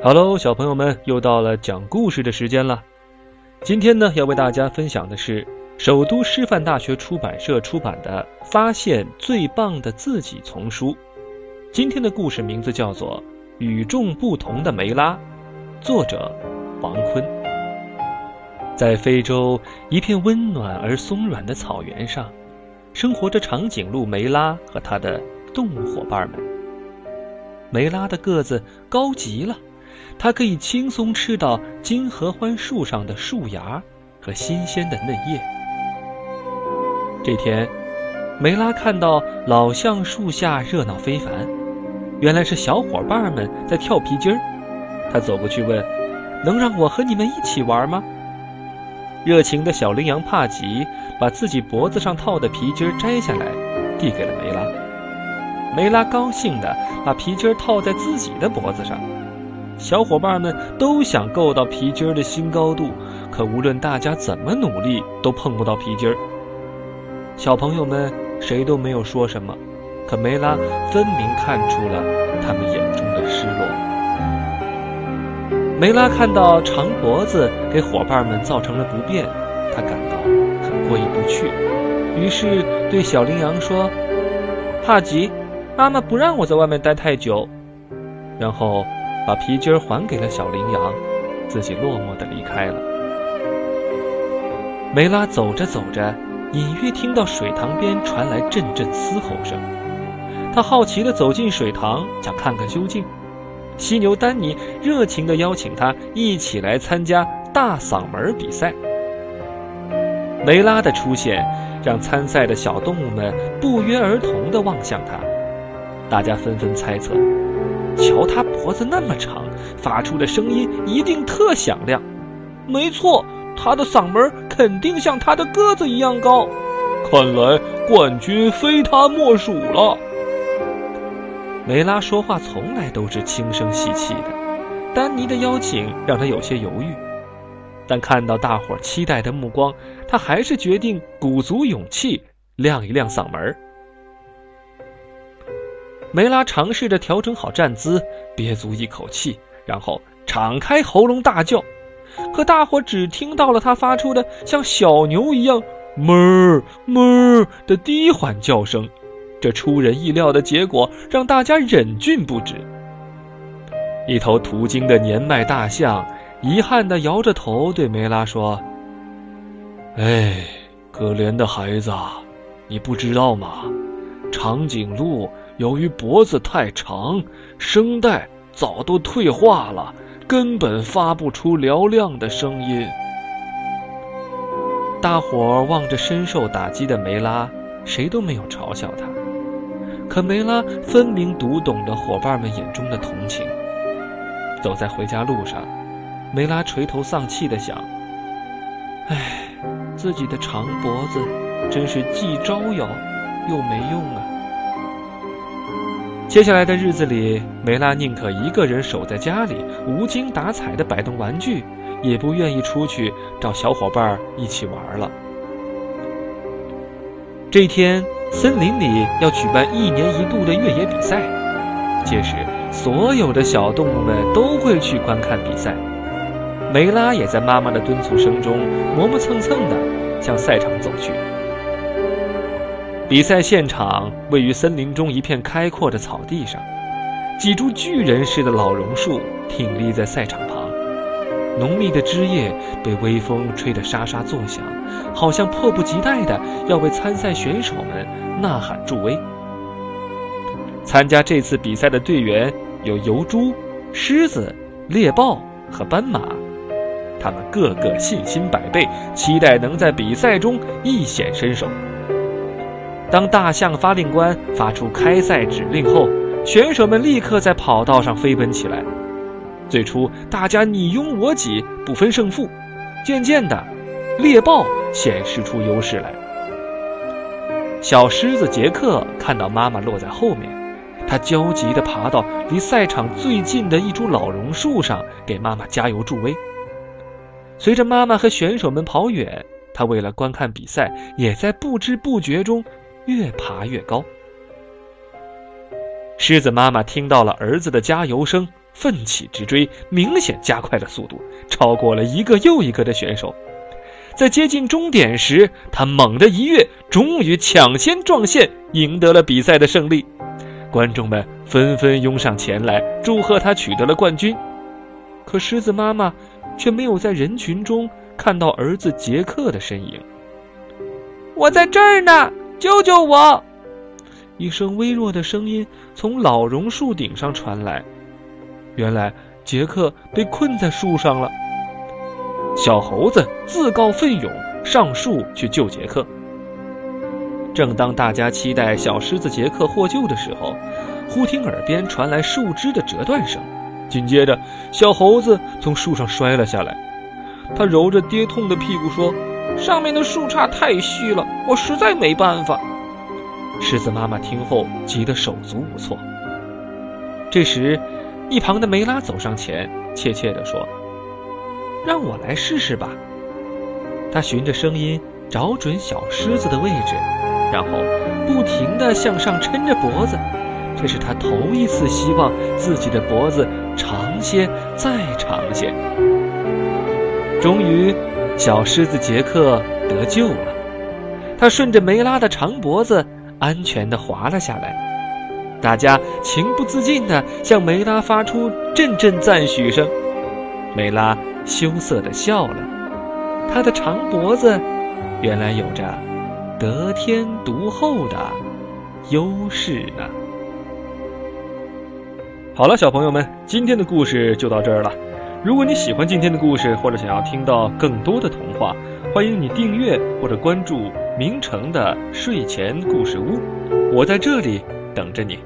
Hello，小朋友们，又到了讲故事的时间了。今天呢，要为大家分享的是首都师范大学出版社出版的《发现最棒的自己》丛书。今天的故事名字叫做《与众不同的梅拉》，作者王坤。在非洲一片温暖而松软的草原上，生活着长颈鹿梅拉和他的动物伙伴们。梅拉的个子高极了。它可以轻松吃到金合欢树上的树芽和新鲜的嫩叶。这天，梅拉看到老橡树下热闹非凡，原来是小伙伴们在跳皮筋儿。他走过去问：“能让我和你们一起玩吗？”热情的小羚羊帕吉把自己脖子上套的皮筋儿摘下来，递给了梅拉。梅拉高兴地把皮筋儿套在自己的脖子上。小伙伴们都想够到皮筋儿的新高度，可无论大家怎么努力，都碰不到皮筋儿。小朋友们谁都没有说什么，可梅拉分明看出了他们眼中的失落。梅拉看到长脖子给伙伴们造成了不便，他感到很过意不去，于是对小羚羊说：“帕吉，妈妈不让我在外面待太久。”然后。把皮筋还给了小羚羊，自己落寞的离开了。梅拉走着走着，隐约听到水塘边传来阵阵嘶吼声。他好奇的走进水塘，想看看究竟。犀牛丹尼热情的邀请他一起来参加大嗓门比赛。梅拉的出现让参赛的小动物们不约而同的望向他，大家纷纷猜测。瞧他脖子那么长，发出的声音一定特响亮。没错，他的嗓门肯定像他的个子一样高。看来冠军非他莫属了。梅拉说话从来都是轻声细气的，丹尼的邀请让他有些犹豫，但看到大伙期待的目光，他还是决定鼓足勇气亮一亮嗓门。梅拉尝试着调整好站姿，憋足一口气，然后敞开喉咙大叫。可大伙只听到了他发出的像小牛一样“哞哞”的低缓叫声。这出人意料的结果让大家忍俊不止。一头途经的年迈大象遗憾地摇着头对梅拉说：“哎，可怜的孩子，你不知道吗？长颈鹿。”由于脖子太长，声带早都退化了，根本发不出嘹亮的声音。大伙儿望着深受打击的梅拉，谁都没有嘲笑他。可梅拉分明读懂了伙伴们眼中的同情。走在回家路上，梅拉垂头丧气地想：“唉，自己的长脖子真是既招摇又没用啊。”接下来的日子里，梅拉宁可一个人守在家里，无精打采地摆动玩具，也不愿意出去找小伙伴一起玩了。这天，森林里要举办一年一度的越野比赛，届时所有的小动物们都会去观看比赛。梅拉也在妈妈的敦促声中，磨磨蹭蹭地向赛场走去。比赛现场位于森林中一片开阔的草地上，几株巨人似的老榕树挺立在赛场旁，浓密的枝叶被微风吹得沙沙作响，好像迫不及待的要为参赛选手们呐喊助威。参加这次比赛的队员有疣猪、狮子、猎豹和斑马，他们个个信心百倍，期待能在比赛中一显身手。当大象发令官发出开赛指令后，选手们立刻在跑道上飞奔起来。最初，大家你拥我挤，不分胜负。渐渐的，猎豹显示出优势来。小狮子杰克看到妈妈落在后面，他焦急地爬到离赛场最近的一株老榕树上，给妈妈加油助威。随着妈妈和选手们跑远，他为了观看比赛，也在不知不觉中。越爬越高。狮子妈妈听到了儿子的加油声，奋起直追，明显加快了速度，超过了一个又一个的选手。在接近终点时，他猛地一跃，终于抢先撞线，赢得了比赛的胜利。观众们纷纷拥上前来，祝贺他取得了冠军。可狮子妈妈却没有在人群中看到儿子杰克的身影。我在这儿呢，救救我！一声微弱的声音从老榕树顶上传来。原来杰克被困在树上了。小猴子自告奋勇上树去救杰克。正当大家期待小狮子杰克获救的时候，忽听耳边传来树枝的折断声，紧接着小猴子从树上摔了下来。他揉着跌痛的屁股说：“上面的树杈太虚了，我实在没办法。”狮子妈妈听后急得手足无措。这时，一旁的梅拉走上前，怯怯地说：“让我来试试吧。”他循着声音找准小狮子的位置，然后不停地向上抻着脖子。这是他头一次希望自己的脖子长些，再长些。终于，小狮子杰克得救了。他顺着梅拉的长脖子。安全的滑了下来，大家情不自禁地向梅拉发出阵阵赞许声。梅拉羞涩地笑了，她的长脖子原来有着得天独厚的优势呢。好了，小朋友们，今天的故事就到这儿了。如果你喜欢今天的故事，或者想要听到更多的童话，欢迎你订阅或者关注。明成的睡前故事屋，我在这里等着你。